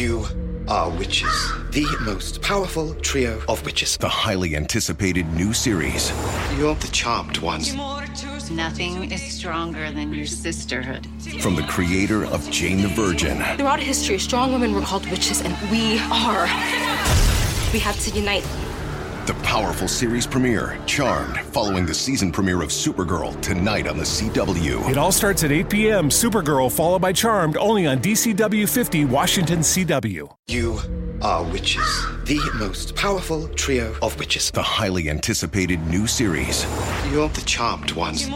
You are witches. The most powerful trio of witches. The highly anticipated new series. You're the charmed ones. Nothing is stronger than your sisterhood. From the creator of Jane the Virgin. Throughout history, strong women were called witches, and we are. We have to unite. The powerful series premiere, Charmed, following the season premiere of Supergirl tonight on the CW. It all starts at 8 p.m. Supergirl, followed by Charmed, only on DCW 50, Washington CW. You are witches. The most powerful trio of witches. The highly anticipated new series. You're the charmed ones.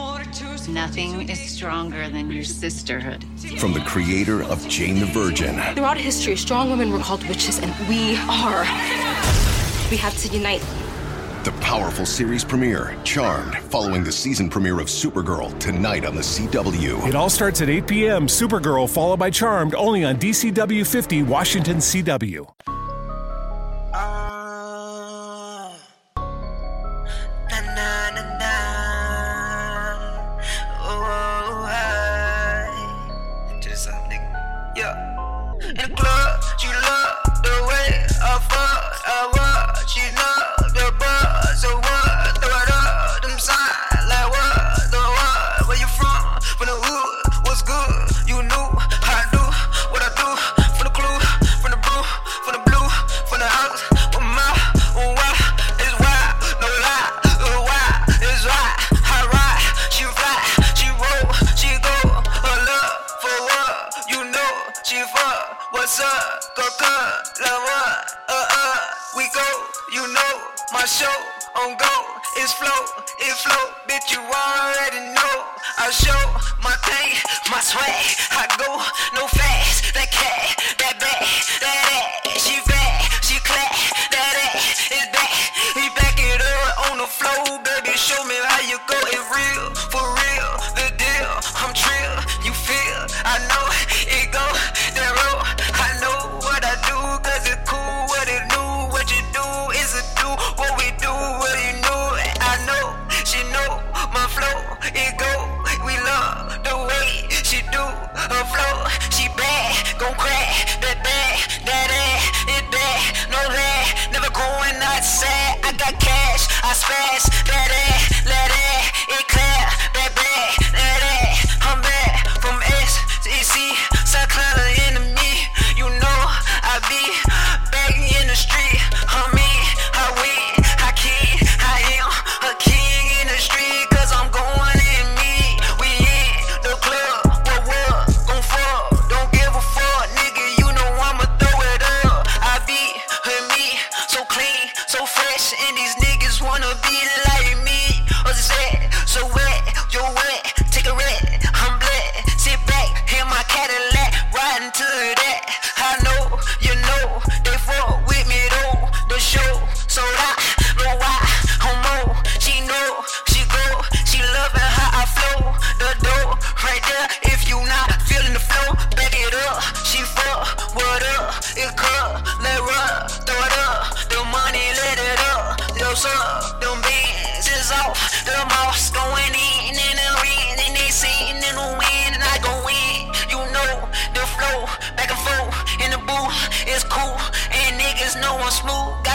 Nothing is stronger than your sisterhood. From the creator of Jane the Virgin. Throughout history, strong women were called witches, and we are. We have to unite. The powerful series premiere, Charmed, following the season premiere of Supergirl tonight on the CW. It all starts at 8 p.m. Supergirl, followed by Charmed, only on DCW 50, Washington CW. On go. It's flow, it flow, bitch. You already know. I show my thing, my swag. I go no fast. That cat, that bag, that ass. It go. We love the way she do her flow. She bad, gon' crack that bad, that ass, it bad, no that, never going outside. I got cash, I spaz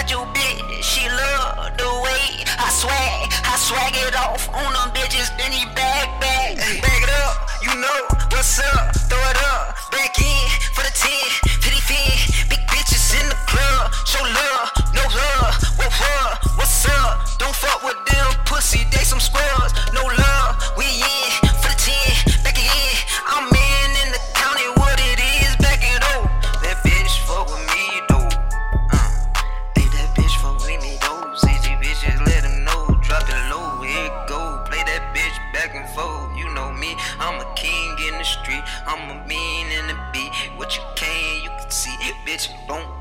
your bitch, she love the way I swag, I swag it off on them bitches, then he back, back, back it up. You know what's up, throw it up, back in for the 10, 50 fin. Big bitches in the club, I'm a mean in the beat. What you can, you can see. Bitch, don't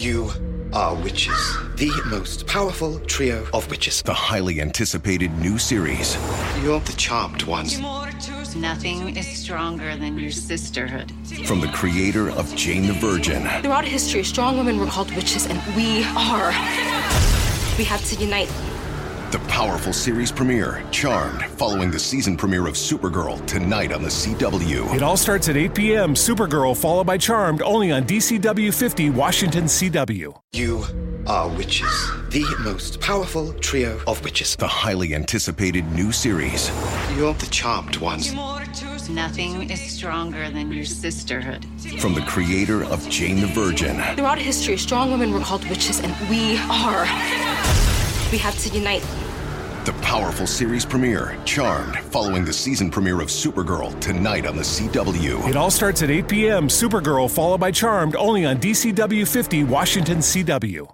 You are witches. The most powerful trio of witches. The highly anticipated new series. You're the charmed ones. Nothing is stronger than your sisterhood. From the creator of Jane the Virgin Throughout history, strong women were called witches, and we are. We have to unite. The powerful series premiere, Charmed, following the season premiere of Supergirl tonight on the CW. It all starts at 8 p.m. Supergirl, followed by Charmed, only on DCW 50, Washington, CW. You are witches. The most powerful trio of witches. The highly anticipated new series. You're the charmed ones. Nothing is stronger than your sisterhood. From the creator of Jane the Virgin Throughout history, strong women were called witches, and we are. We have to unite. The powerful series premiere, Charmed, following the season premiere of Supergirl tonight on the CW. It all starts at 8 p.m. Supergirl, followed by Charmed, only on DCW 50, Washington, CW.